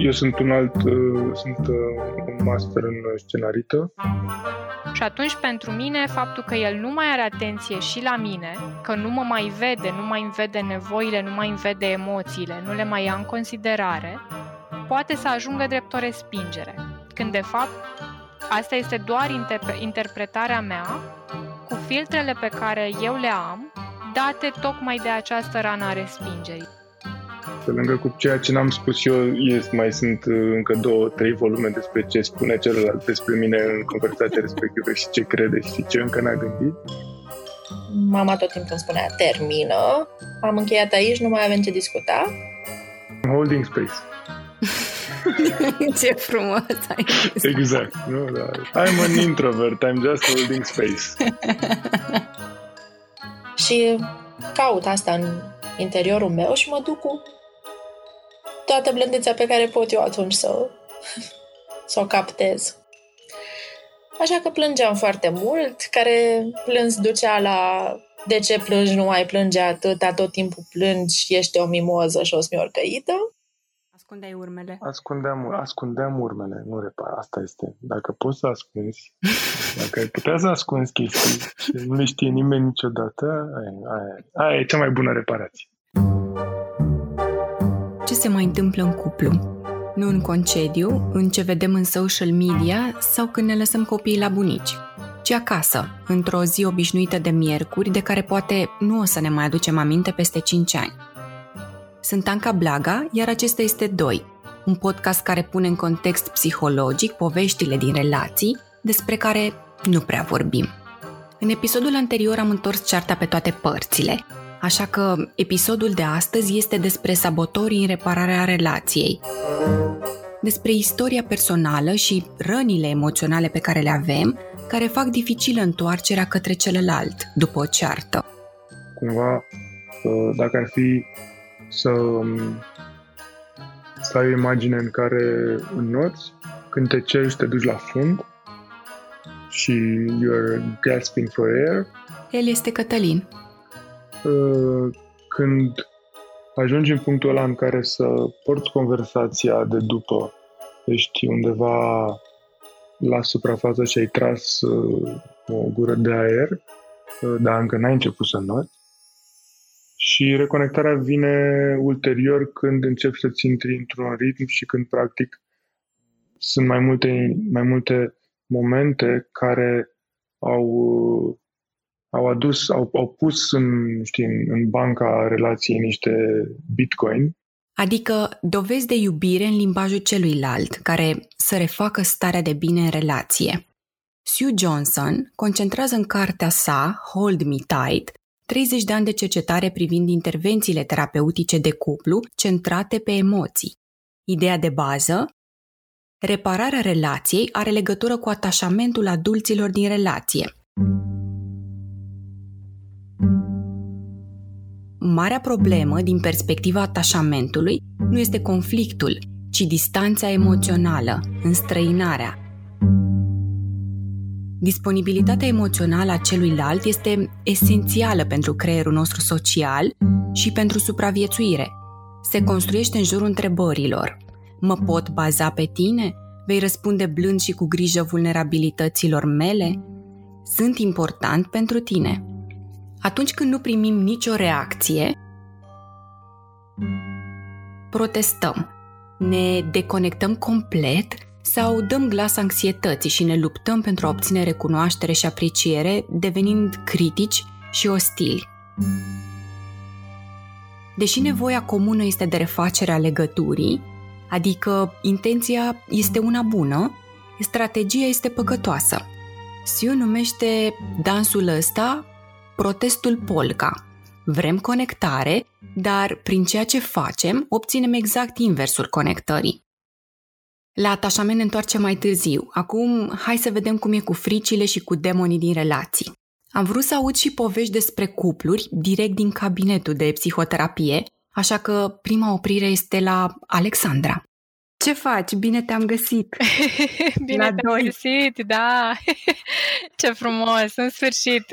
eu sunt un alt, uh, sunt uh, un master în scenarită. Și atunci, pentru mine, faptul că el nu mai are atenție și la mine, că nu mă mai vede, nu mai îmi vede nevoile, nu mai îmi vede emoțiile, nu le mai ia în considerare, poate să ajungă drept o respingere. Când, de fapt, asta este doar interpre- interpretarea mea cu filtrele pe care eu le am, date tocmai de această rană a respingerii. Pe lângă cu ceea ce n-am spus eu, este, mai sunt uh, încă două, trei volume despre ce spune celălalt despre mine în conversația respectivă și ce crede și ce încă n-a gândit. Mama tot timpul îmi spunea, termină, am încheiat aici, nu mai avem ce discuta. Holding space. Ce frumos ai zis. Exact. Nu, da. I'm an introvert, I'm just holding space. Și caut asta în interiorul meu și mă duc cu toată blândețea pe care pot eu atunci să, să o captez. Așa că plângeam foarte mult, care plâns ducea la de ce plângi, nu mai plânge atâta, tot timpul plângi, ești o mimoză și o smiorcăită. Ascundeai urmele. Ascundeam, ascundeam urmele, nu repar. Asta este. Dacă poți să ascunzi, dacă ai putea să ascunzi chestii și nu le știe nimeni niciodată, aia, aia, aia e cea mai bună reparație. Ce se mai întâmplă în cuplu? Nu în concediu, în ce vedem în social media sau când ne lăsăm copiii la bunici, ci acasă, într-o zi obișnuită de miercuri, de care poate nu o să ne mai aducem aminte peste 5 ani. Sunt Anca Blaga, iar acesta este Doi, un podcast care pune în context psihologic poveștile din relații despre care nu prea vorbim. În episodul anterior am întors cearta pe toate părțile, așa că episodul de astăzi este despre sabotorii în repararea relației, despre istoria personală și rănile emoționale pe care le avem, care fac dificilă întoarcerea către celălalt după o ceartă. Cumva, uh, dacă ar fi să, să ai o imagine în care înnoți, când te ceri și te duci la fund și you're gasping for air, El este Cătălin. Uh, când ajungi în punctul ăla în care să porți conversația de după, ești undeva la suprafață și ai tras uh, o gură de aer, uh, dar încă n-ai început să noți. Și reconectarea vine ulterior când începi să-ți intri într-un ritm și când, practic, sunt mai multe, mai multe momente care au, uh, au adus, au, au pus în, știi, în, în banca relației niște bitcoin Adică dovezi de iubire în limbajul celuilalt, care să refacă starea de bine în relație. Sue Johnson concentrează în cartea sa, Hold Me Tight, 30 de ani de cercetare privind intervențiile terapeutice de cuplu centrate pe emoții. Ideea de bază? Repararea relației are legătură cu atașamentul adulților din relație. Marea problemă din perspectiva atașamentului nu este conflictul, ci distanța emoțională, înstrăinarea. Disponibilitatea emoțională a celuilalt este esențială pentru creierul nostru social și pentru supraviețuire. Se construiește în jurul întrebărilor. Mă pot baza pe tine? Vei răspunde blând și cu grijă vulnerabilităților mele? Sunt important pentru tine. Atunci când nu primim nicio reacție, protestăm, ne deconectăm complet sau dăm glas anxietății și ne luptăm pentru a obține recunoaștere și apreciere, devenind critici și ostili. Deși nevoia comună este de refacere a legăturii, adică intenția este una bună, strategia este păcătoasă. Siu numește dansul ăsta protestul polka. Vrem conectare, dar prin ceea ce facem obținem exact inversul conectării. La atașament ne întoarcem mai târziu. Acum, hai să vedem cum e cu fricile și cu demonii din relații. Am vrut să aud și povești despre cupluri direct din cabinetul de psihoterapie, așa că prima oprire este la Alexandra. Ce faci? Bine te-am găsit! Bine La te-am doi. găsit, da! Ce frumos, în sfârșit!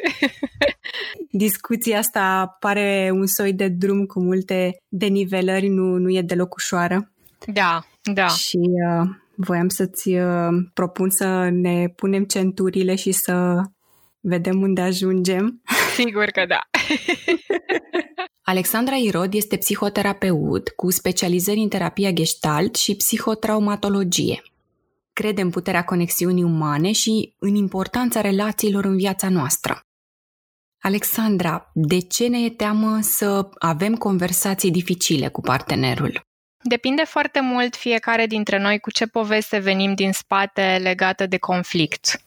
Discuția asta pare un soi de drum cu multe denivelări, nu, nu e deloc ușoară. Da, Da. Și uh, voiam să-ți uh, propun să ne punem centurile și să vedem unde ajungem. Sigur că da. Alexandra Irod este psihoterapeut cu specializări în terapia gestalt și psihotraumatologie. Crede în puterea conexiunii umane și în importanța relațiilor în viața noastră. Alexandra, de ce ne e teamă să avem conversații dificile cu partenerul? Depinde foarte mult fiecare dintre noi cu ce poveste venim din spate legată de conflict.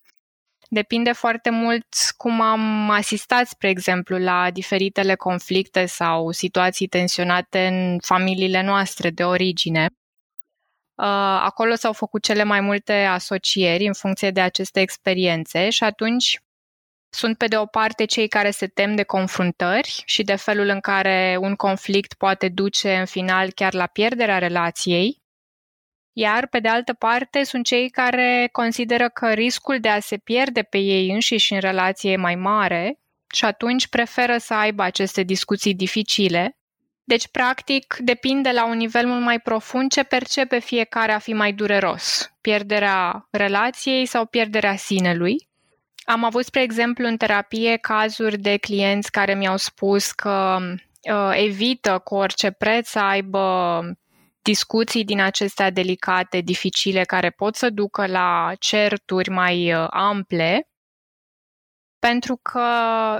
Depinde foarte mult cum am asistat, spre exemplu, la diferitele conflicte sau situații tensionate în familiile noastre de origine. Uh, acolo s-au făcut cele mai multe asocieri în funcție de aceste experiențe și atunci sunt pe de o parte cei care se tem de confruntări și de felul în care un conflict poate duce în final chiar la pierderea relației, iar pe de altă parte sunt cei care consideră că riscul de a se pierde pe ei înșiși în relație e mai mare și atunci preferă să aibă aceste discuții dificile. Deci, practic, depinde la un nivel mult mai profund ce percepe fiecare a fi mai dureros, pierderea relației sau pierderea sinelui. Am avut, spre exemplu, în terapie cazuri de clienți care mi-au spus că uh, evită cu orice preț să aibă discuții din acestea delicate, dificile, care pot să ducă la certuri mai uh, ample, pentru că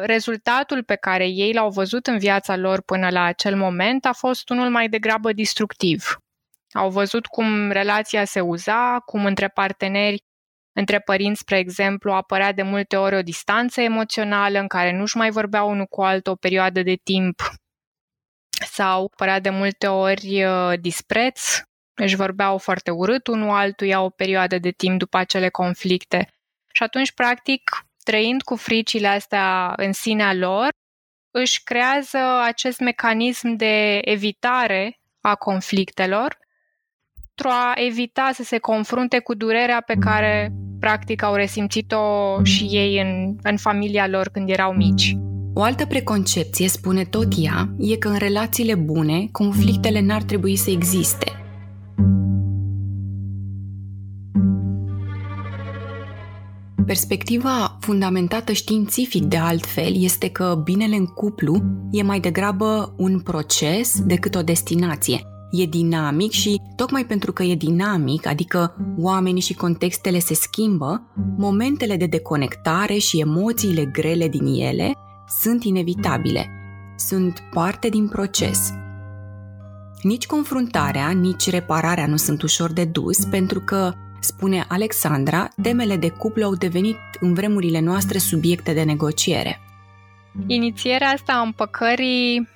rezultatul pe care ei l-au văzut în viața lor până la acel moment a fost unul mai degrabă destructiv. Au văzut cum relația se uza, cum între parteneri, între părinți, spre exemplu, apărea de multe ori o distanță emoțională în care nu-și mai vorbeau unul cu altul o perioadă de timp sau părea de multe ori uh, dispreț, își vorbeau foarte urât unul altuia o perioadă de timp după acele conflicte. Și atunci, practic, trăind cu fricile astea în sinea lor, își creează acest mecanism de evitare a conflictelor pentru a evita să se confrunte cu durerea pe care practic au resimțit-o și ei în, în familia lor când erau mici. O altă preconcepție, spune tot ea, e că în relațiile bune, conflictele n-ar trebui să existe. Perspectiva fundamentată științific de altfel este că binele în cuplu e mai degrabă un proces decât o destinație. E dinamic și, tocmai pentru că e dinamic, adică oamenii și contextele se schimbă, momentele de deconectare și emoțiile grele din ele sunt inevitabile, sunt parte din proces. Nici confruntarea, nici repararea nu sunt ușor de dus, pentru că, spune Alexandra, temele de cuplu au devenit în vremurile noastre subiecte de negociere. Inițierea asta a împăcării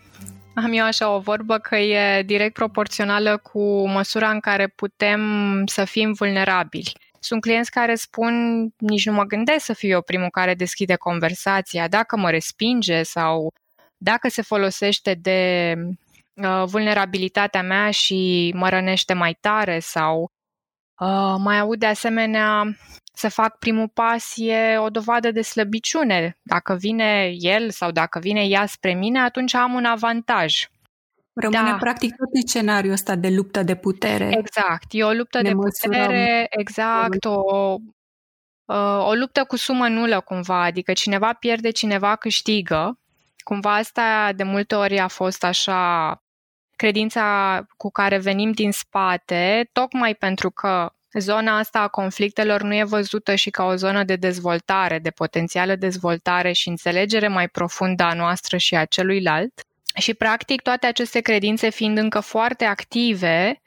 am eu așa o vorbă că e direct proporțională cu măsura în care putem să fim vulnerabili. Sunt clienți care spun, nici nu mă gândesc să fiu eu primul care deschide conversația, dacă mă respinge sau dacă se folosește de uh, vulnerabilitatea mea și mă rănește mai tare sau uh, mai aud de asemenea să fac primul pas e o dovadă de slăbiciune. Dacă vine el sau dacă vine ea spre mine, atunci am un avantaj. Rămâne da. practic tot scenariul ăsta de luptă de putere. Exact. E o luptă ne de putere, exact, o, o luptă cu sumă nulă cumva, adică cineva pierde, cineva câștigă. Cumva asta de multe ori a fost așa credința cu care venim din spate, tocmai pentru că zona asta a conflictelor nu e văzută și ca o zonă de dezvoltare, de potențială dezvoltare și înțelegere mai profundă a noastră și a celuilalt. Și, practic, toate aceste credințe fiind încă foarte active,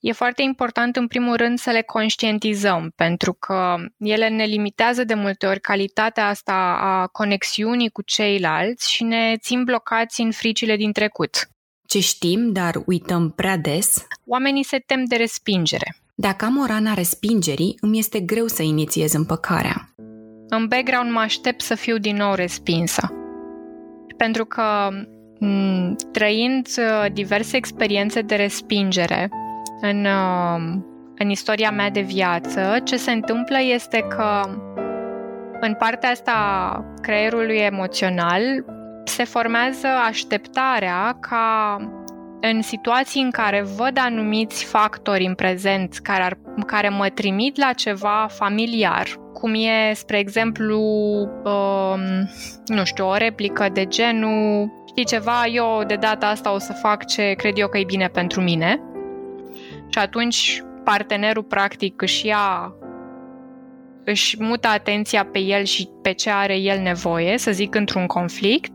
e foarte important, în primul rând, să le conștientizăm, pentru că ele ne limitează de multe ori calitatea asta a conexiunii cu ceilalți și ne țin blocați în fricile din trecut. Ce știm, dar uităm prea des? Oamenii se tem de respingere. Dacă am o rana respingerii, îmi este greu să inițiez împăcarea. În background mă aștept să fiu din nou respinsă. Pentru că trăind uh, diverse experiențe de respingere în, uh, în istoria mea de viață, ce se întâmplă este că în partea asta creierului emoțional se formează așteptarea ca în situații în care văd anumiți factori în prezent care, ar, care mă trimit la ceva familiar, cum e, spre exemplu, um, nu știu, o replică de genul, știi ceva, eu de data asta o să fac ce cred eu că e bine pentru mine. Și atunci partenerul practic își ia își mută atenția pe el și pe ce are el nevoie, să zic într-un conflict,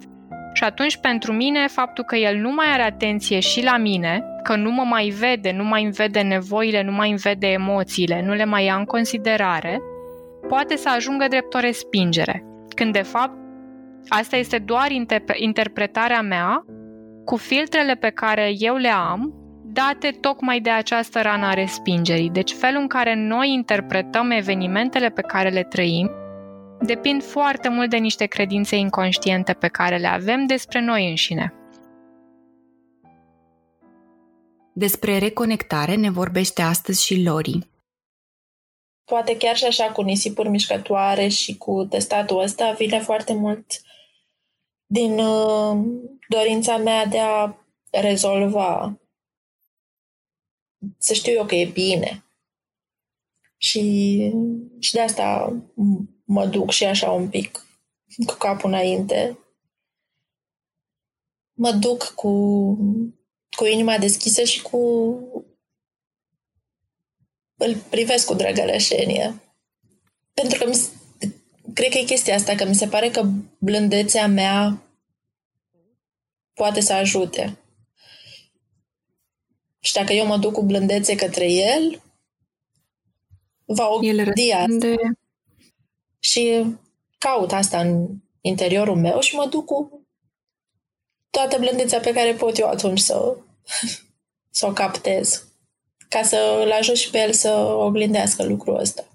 și atunci pentru mine faptul că el nu mai are atenție și la mine, că nu mă mai vede, nu mai îmi vede nevoile, nu mai îmi vede emoțiile, nu le mai ia în considerare, poate să ajungă drept o respingere. Când de fapt asta este doar interpretarea mea cu filtrele pe care eu le am date tocmai de această rană a respingerii. Deci felul în care noi interpretăm evenimentele pe care le trăim depind foarte mult de niște credințe inconștiente pe care le avem despre noi înșine. Despre reconectare ne vorbește astăzi și Lori. Poate chiar și așa cu nisipuri mișcătoare și cu testatul ăsta vine foarte mult din uh, dorința mea de a rezolva. Să știu eu că e bine. Și, și de asta mă duc și așa un pic cu capul înainte. Mă duc cu, cu inima deschisă și cu... îl privesc cu drăgălășenie. Pentru că mi, cred că e chestia asta, că mi se pare că blândețea mea poate să ajute. Și dacă eu mă duc cu blândețe către el, va oglindi asta și caut asta în interiorul meu și mă duc cu toată blândețea pe care pot eu atunci să, să o captez. Ca să îl ajut și pe el să oglindească lucrul ăsta.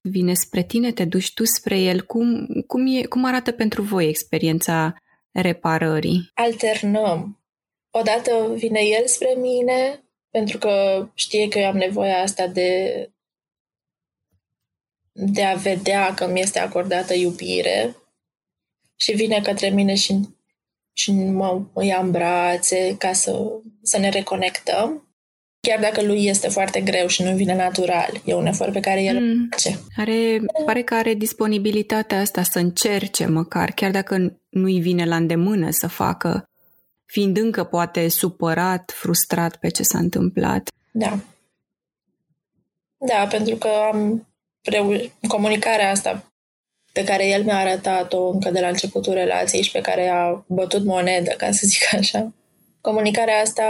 Vine spre tine, te duci tu spre el. Cum, cum, e, cum arată pentru voi experiența reparării? Alternăm. Odată vine el spre mine, pentru că știe că eu am nevoia asta de de a vedea că mi este acordată iubire și vine către mine și, și mă, mă ia în brațe ca să, să ne reconectăm. Chiar dacă lui este foarte greu și nu vine natural, e un efort pe care el mm. face. Are, pare că are disponibilitatea asta să încerce măcar, chiar dacă nu-i vine la îndemână să facă, fiind încă poate supărat, frustrat pe ce s-a întâmplat. Da. Da, pentru că am reu- comunicarea asta pe care el mi-a arătat-o încă de la începutul relației și pe care a bătut monedă, ca să zic așa. Comunicarea asta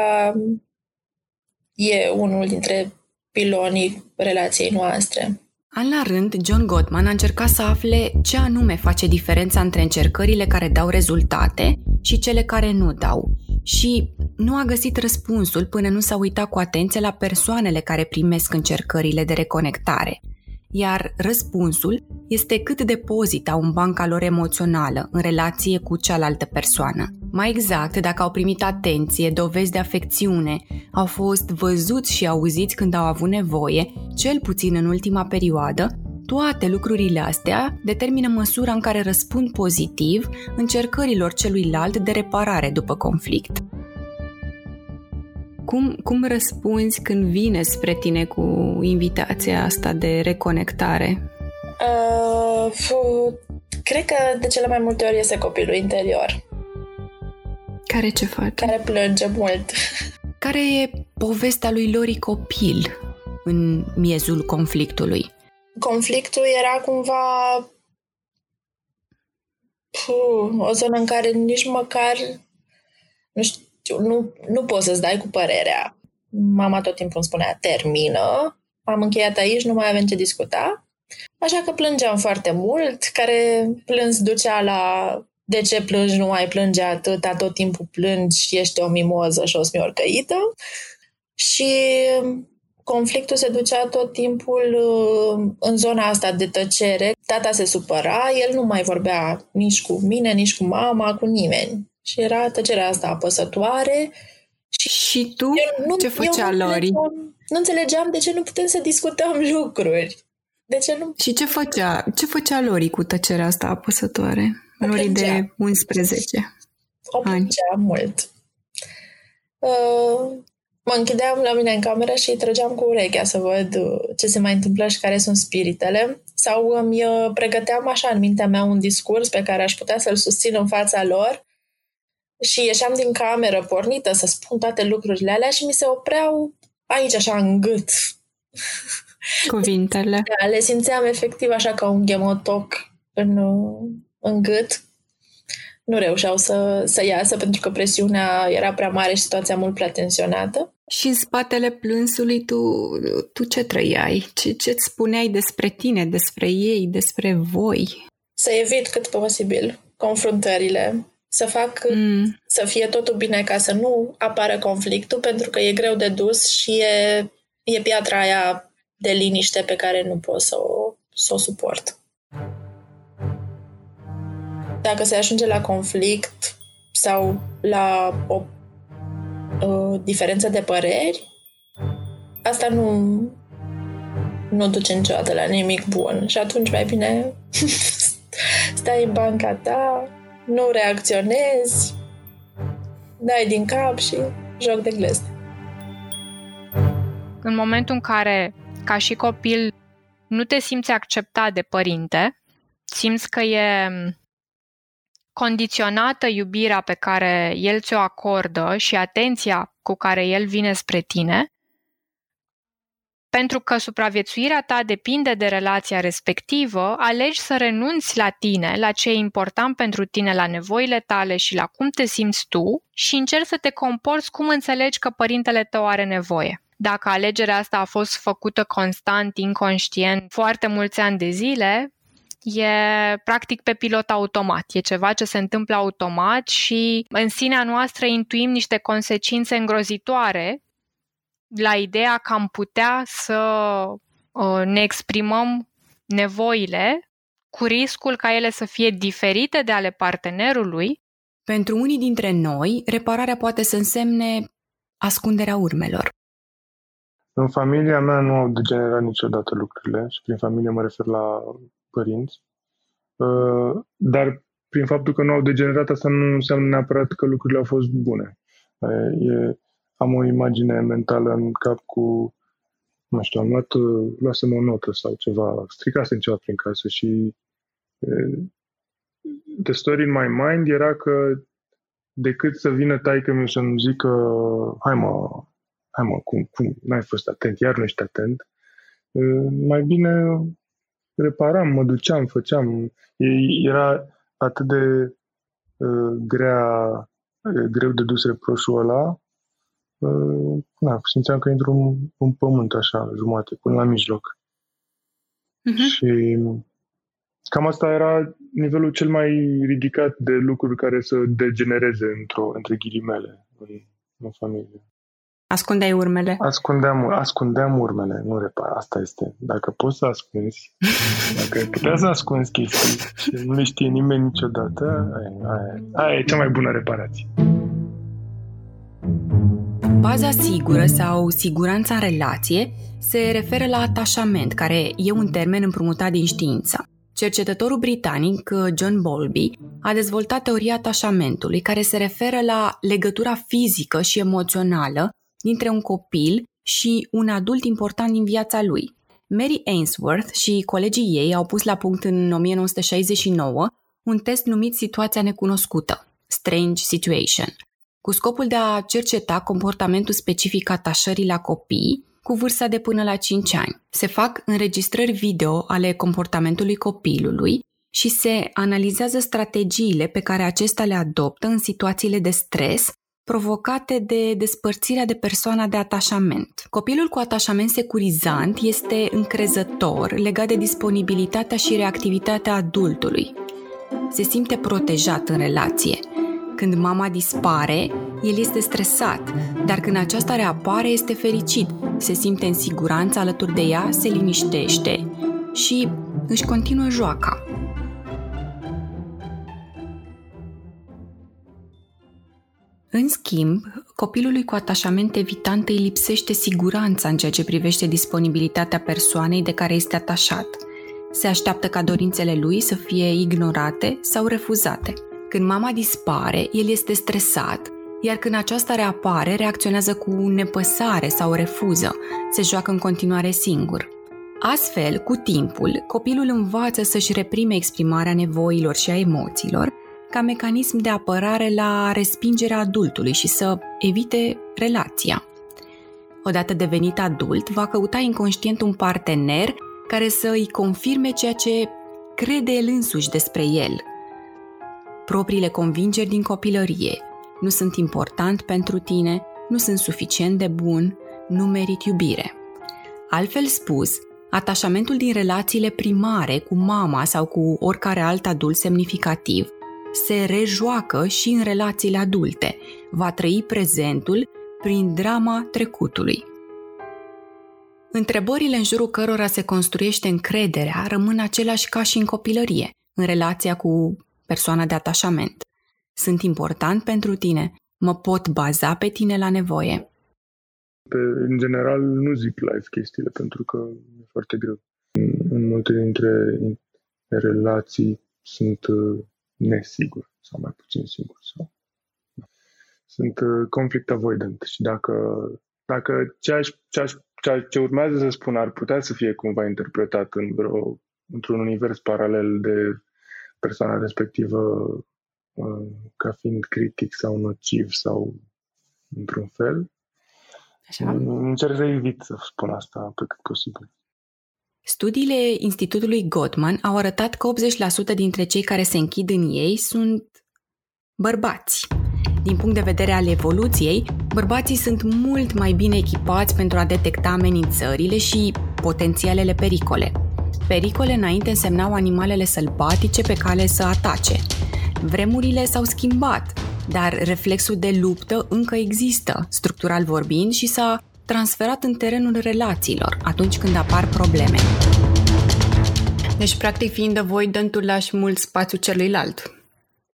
e unul dintre pilonii relației noastre. An la rând, John Gottman a încercat să afle ce anume face diferența între încercările care dau rezultate și cele care nu dau. Și nu a găsit răspunsul până nu s-a uitat cu atenție la persoanele care primesc încercările de reconectare – iar răspunsul este cât de pozit au în banca lor emoțională în relație cu cealaltă persoană. Mai exact, dacă au primit atenție, dovezi de afecțiune, au fost văzuți și auziți când au avut nevoie, cel puțin în ultima perioadă, toate lucrurile astea determină măsura în care răspund pozitiv încercărilor celuilalt de reparare după conflict. Cum, cum răspunzi când vine spre tine cu invitația asta de reconectare? Uh, cred că de cele mai multe ori este copilul interior. Care ce face? Care plânge mult. Care e povestea lui Lori copil în miezul conflictului? Conflictul era cumva puh, o zonă în care nici măcar nu știu, nu, nu poți să-ți dai cu părerea. Mama tot timpul îmi spunea, termină, am încheiat aici, nu mai avem ce discuta. Așa că plângeam foarte mult, care plâns ducea la de ce plângi, nu mai plânge atâta, tot timpul plângi, ești o mimoză și o smiorcăită. Și conflictul se ducea tot timpul uh, în zona asta de tăcere. Tata se supăra, el nu mai vorbea nici cu mine, nici cu mama, cu nimeni. Și era tăcerea asta apăsătoare. Și, și tu nu, ce făcea nu Lori? Nu înțelegeam de ce nu putem să discutăm lucruri. De ce nu? Și ce făcea, ce făcea Lori cu tăcerea asta apăsătoare? Lori de 11 o ani. mult. uh, mă închideam la mine în cameră și trăgeam cu urechea să văd uh, ce se mai întâmplă și care sunt spiritele. Sau îmi uh, pregăteam așa în mintea mea un discurs pe care aș putea să-l susțin în fața lor și ieșeam din cameră pornită să spun toate lucrurile alea și mi se opreau aici așa în gât. Cuvintele. Da, le simțeam efectiv așa ca un ghemotoc în, în gât. Nu reușeau să, să iasă pentru că presiunea era prea mare și situația mult prea tensionată. Și în spatele plânsului tu, tu ce trăiai? Ce, ce-ți spuneai despre tine, despre ei, despre voi? Să evit cât posibil confruntările, să fac mm. să fie totul bine ca să nu apară conflictul, pentru că e greu de dus și e, e piatra aia de liniște pe care nu pot să o, să o suport. Dacă se ajunge la conflict sau la o, o diferență de păreri, asta nu, nu duce niciodată la nimic bun. Și atunci mai bine stai în banca ta, nu reacționezi, dai din cap și joc de glezne. În momentul în care, ca și copil, nu te simți acceptat de părinte, simți că e condiționată iubirea pe care el ți-o acordă și atenția cu care el vine spre tine, pentru că supraviețuirea ta depinde de relația respectivă, alegi să renunți la tine, la ce e important pentru tine, la nevoile tale și la cum te simți tu și încerci să te comporți cum înțelegi că părintele tău are nevoie. Dacă alegerea asta a fost făcută constant, inconștient, foarte mulți ani de zile, e practic pe pilot automat. E ceva ce se întâmplă automat și în sinea noastră intuim niște consecințe îngrozitoare la ideea că am putea să uh, ne exprimăm nevoile cu riscul ca ele să fie diferite de ale partenerului. Pentru unii dintre noi, repararea poate să însemne ascunderea urmelor. În familia mea nu au degenerat niciodată lucrurile și prin familie mă refer la părinți. Uh, dar prin faptul că nu au degenerat, asta nu înseamnă neapărat că lucrurile au fost bune. E, am o imagine mentală în cap cu, nu știu, am luat, luasem o notă sau ceva, stricasem ceva prin casă și the story in my mind era că decât să vină taică mi să-mi zică hai mă, hai mă, cum, cum, n-ai fost atent, iar nu ești atent, mai bine reparam, mă duceam, făceam. Era atât de uh, grea, greu de dus reproșul ăla, uh, na, simțeam că intru în, în pământ așa, jumate, până la mijloc. Uh-huh. Și cam asta era nivelul cel mai ridicat de lucruri care să degenereze într-o, între ghilimele în, în familie. Ascundeai urmele? Ascundeam, ascundeam urmele, nu repar. Asta este. Dacă poți să ascunzi, dacă ai putea să ascunzi chestii și nu le știe nimeni niciodată, aia, aia, aia e cea mai bună reparație. Baza sigură sau siguranța în relație se referă la atașament, care e un termen împrumutat din știință. Cercetătorul britanic John Bowlby a dezvoltat teoria atașamentului, care se referă la legătura fizică și emoțională dintre un copil și un adult important din viața lui. Mary Ainsworth și colegii ei au pus la punct în 1969 un test numit Situația necunoscută, Strange Situation, cu scopul de a cerceta comportamentul specific atașării la copii cu vârsta de până la 5 ani. Se fac înregistrări video ale comportamentului copilului și se analizează strategiile pe care acesta le adoptă în situațiile de stres provocate de despărțirea de persoana de atașament. Copilul cu atașament securizant este încrezător legat de disponibilitatea și reactivitatea adultului. Se simte protejat în relație. Când mama dispare, el este stresat, dar când aceasta reapare, este fericit, se simte în siguranță alături de ea, se liniștește și își continuă joaca. În schimb, copilului cu atașament evitant îi lipsește siguranța în ceea ce privește disponibilitatea persoanei de care este atașat. Se așteaptă ca dorințele lui să fie ignorate sau refuzate. Când mama dispare, el este stresat iar când aceasta reapare, reacționează cu nepăsare sau refuză, se joacă în continuare singur. Astfel, cu timpul, copilul învață să-și reprime exprimarea nevoilor și a emoțiilor ca mecanism de apărare la respingerea adultului și să evite relația. Odată devenit adult, va căuta inconștient un partener care să îi confirme ceea ce crede el însuși despre el. Propriile convingeri din copilărie nu sunt important pentru tine, nu sunt suficient de bun, nu merit iubire. Altfel spus, atașamentul din relațiile primare cu mama sau cu oricare alt adult semnificativ se rejoacă și în relațiile adulte, va trăi prezentul prin drama trecutului. Întrebările în jurul cărora se construiește încrederea rămân aceleași ca și în copilărie, în relația cu persoana de atașament. Sunt important pentru tine? Mă pot baza pe tine la nevoie? Pe, în general, nu zic live chestiile, pentru că e foarte greu. În, în multe dintre relații sunt uh, nesigur sau mai puțin sigur. Sau, sunt uh, conflict avoidant și dacă, dacă ce, aș, ce, aș, ce, ce urmează să spun ar putea să fie cumva interpretat în vreo, într-un univers paralel de persoana respectivă uh, ca fiind critic sau nociv sau într-un fel. Așa. Încerc să evit să spun asta pe cât posibil. Studiile Institutului Gottman au arătat că 80% dintre cei care se închid în ei sunt bărbați. Din punct de vedere al evoluției, bărbații sunt mult mai bine echipați pentru a detecta amenințările și potențialele pericole. Pericole înainte însemnau animalele sălbatice pe care să atace. Vremurile s-au schimbat, dar reflexul de luptă încă există, structural vorbind, și s-a transferat în terenul relațiilor atunci când apar probleme. Deci, practic, fiind avoidant, tu lași mult spațiu celuilalt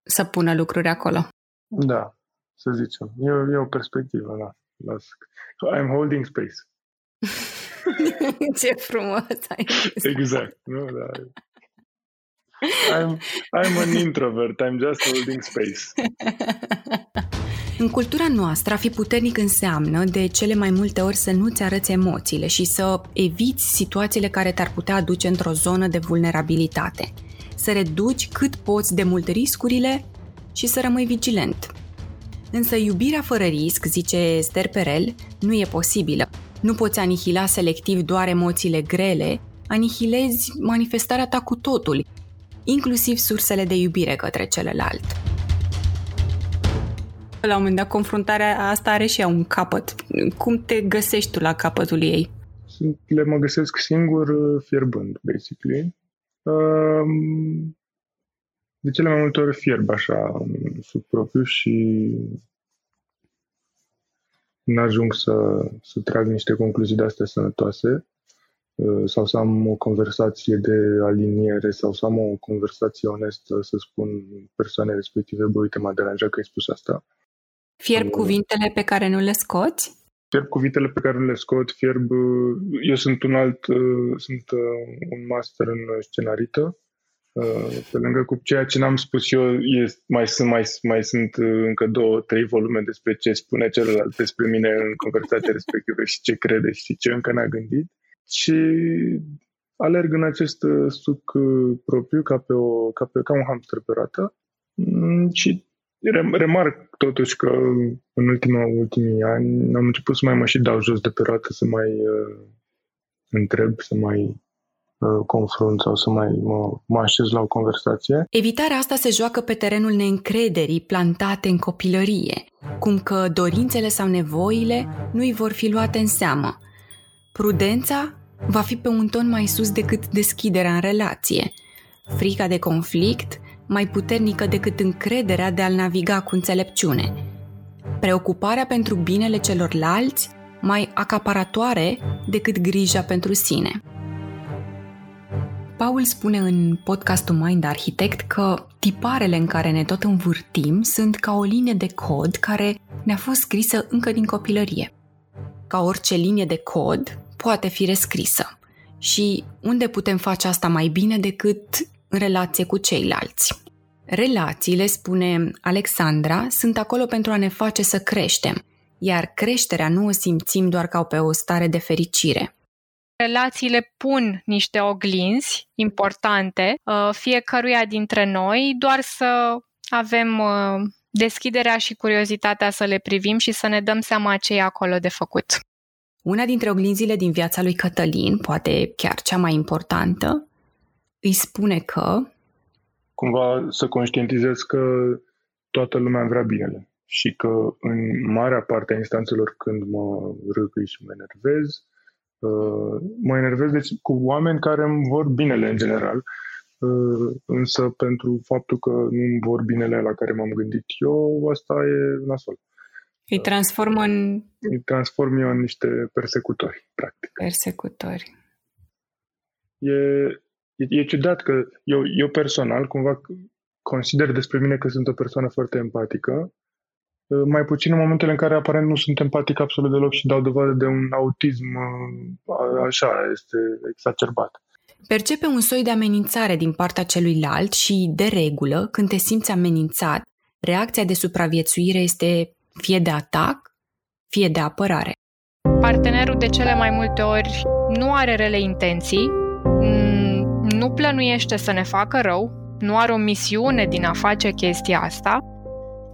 să pună lucruri acolo. Da, să zicem. E, e o perspectivă, da. Las. I'm holding space. Ce frumos ai Exact. Nu, da. I'm, I'm an introvert. I'm just holding space. În cultura noastră, a fi puternic înseamnă de cele mai multe ori să nu-ți arăți emoțiile și să eviți situațiile care te-ar putea aduce într-o zonă de vulnerabilitate. Să reduci cât poți de mult riscurile și să rămâi vigilent. Însă iubirea fără risc, zice Esther Perel, nu e posibilă. Nu poți anihila selectiv doar emoțiile grele, anihilezi manifestarea ta cu totul, inclusiv sursele de iubire către celălalt. La un moment dat, confruntarea asta are și ea un capăt. Cum te găsești tu la capătul ei? Le mă găsesc singur uh, fierbând, basically. Um, de cele mai multe ori fierb așa sub propriu și nu ajung să, să trag niște concluzii de astea sănătoase uh, sau să am o conversație de aliniere sau să am o conversație onestă, să spun persoane respective, bă, uite, m-a deranjat că ai spus asta. Fierb cuvintele pe care nu le scoți? Fierb cuvintele pe care nu le scot, fierb... Eu sunt un alt... Uh, sunt uh, un master în scenarită. Uh, pe lângă cu ceea ce n-am spus eu, este, mai, sunt, mai, mai sunt încă două, trei volume despre ce spune celălalt despre mine în conversația respectivă și ce crede și ce încă n-a gândit. Și alerg în acest suc propriu ca, pe o, ca, pe, ca un hamster pe rată mm, și remarc totuși că în ultima, ultimii ani am început să mai mă și dau jos de pe roată, să mai uh, întreb, să mai uh, confrunt sau să mai mă, mă așez la o conversație. Evitarea asta se joacă pe terenul neîncrederii plantate în copilărie, cum că dorințele sau nevoile nu îi vor fi luate în seamă. Prudența va fi pe un ton mai sus decât deschiderea în relație. Frica de conflict mai puternică decât încrederea de a-l naviga cu înțelepciune. Preocuparea pentru binele celorlalți mai acaparatoare decât grija pentru sine. Paul spune în podcastul Mind Architect că tiparele în care ne tot învârtim sunt ca o linie de cod care ne-a fost scrisă încă din copilărie. Ca orice linie de cod, poate fi rescrisă. Și unde putem face asta mai bine decât în relație cu ceilalți. Relațiile, spune Alexandra, sunt acolo pentru a ne face să creștem, iar creșterea nu o simțim doar ca pe o stare de fericire. Relațiile pun niște oglinzi importante uh, fiecăruia dintre noi, doar să avem uh, deschiderea și curiozitatea să le privim și să ne dăm seama ce e acolo de făcut. Una dintre oglinzile din viața lui Cătălin, poate chiar cea mai importantă, îi spune că... Cumva să conștientizez că toată lumea vrea binele și că în marea parte a instanțelor când mă râcâi și mă enervez, uh, mă enervez deci cu oameni care îmi vor binele în general, uh, însă pentru faptul că nu îmi vor binele la care m-am gândit eu, asta e nasol. Îi transformă în... Îi transform eu în niște persecutori, practic. Persecutori. E, e, e ciudat că eu, eu personal cumva consider despre mine că sunt o persoană foarte empatică, mai puțin în momentele în care aparent nu sunt empatic absolut deloc și dau dovadă de un autism așa, este exacerbat. Percepe un soi de amenințare din partea celuilalt și, de regulă, când te simți amenințat, reacția de supraviețuire este fie de atac, fie de apărare. Partenerul de cele mai multe ori nu are rele intenții, nu plănuiește să ne facă rău, nu are o misiune din a face chestia asta,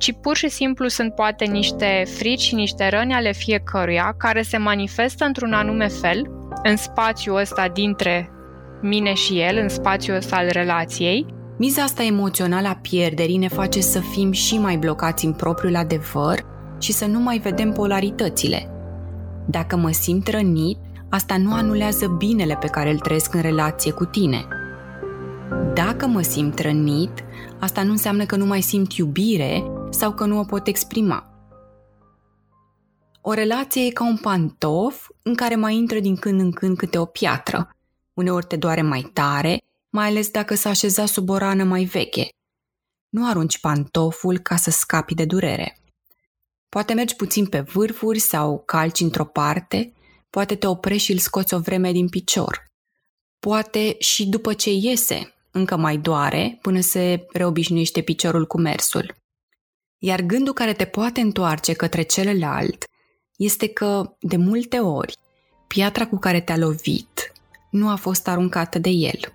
ci pur și simplu sunt poate niște frici și niște răni ale fiecăruia care se manifestă într-un anume fel în spațiul ăsta dintre mine și el, în spațiul ăsta al relației. Miza asta emoțională a pierderii ne face să fim și mai blocați în propriul adevăr și să nu mai vedem polaritățile. Dacă mă simt rănit, asta nu anulează binele pe care îl trăiesc în relație cu tine. Dacă mă simt rănit, asta nu înseamnă că nu mai simt iubire sau că nu o pot exprima. O relație e ca un pantof în care mai intră din când în când câte o piatră. Uneori te doare mai tare, mai ales dacă s-a așezat sub o rană mai veche. Nu arunci pantoful ca să scapi de durere. Poate mergi puțin pe vârfuri sau calci într-o parte, poate te oprești și îl scoți o vreme din picior. Poate și după ce iese, încă mai doare până se reobișnuiește piciorul cu mersul. Iar gândul care te poate întoarce către celălalt este că, de multe ori, piatra cu care te-a lovit nu a fost aruncată de el.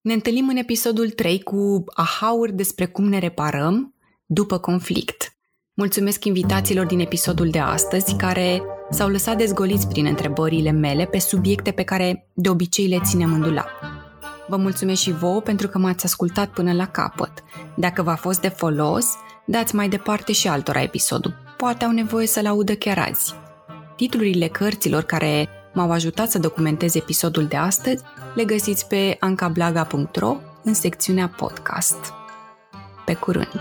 Ne întâlnim în episodul 3 cu ahauri despre cum ne reparăm după conflict. Mulțumesc invitațiilor din episodul de astăzi care s-au lăsat dezgoliți prin întrebările mele pe subiecte pe care de obicei le ținem în dulap. Vă mulțumesc și vouă pentru că m-ați ascultat până la capăt. Dacă v-a fost de folos, dați mai departe și altora episodul. Poate au nevoie să-l audă chiar azi. Titlurile cărților care m-au ajutat să documentez episodul de astăzi le găsiți pe ancablaga.ro în secțiunea podcast. Pe curând!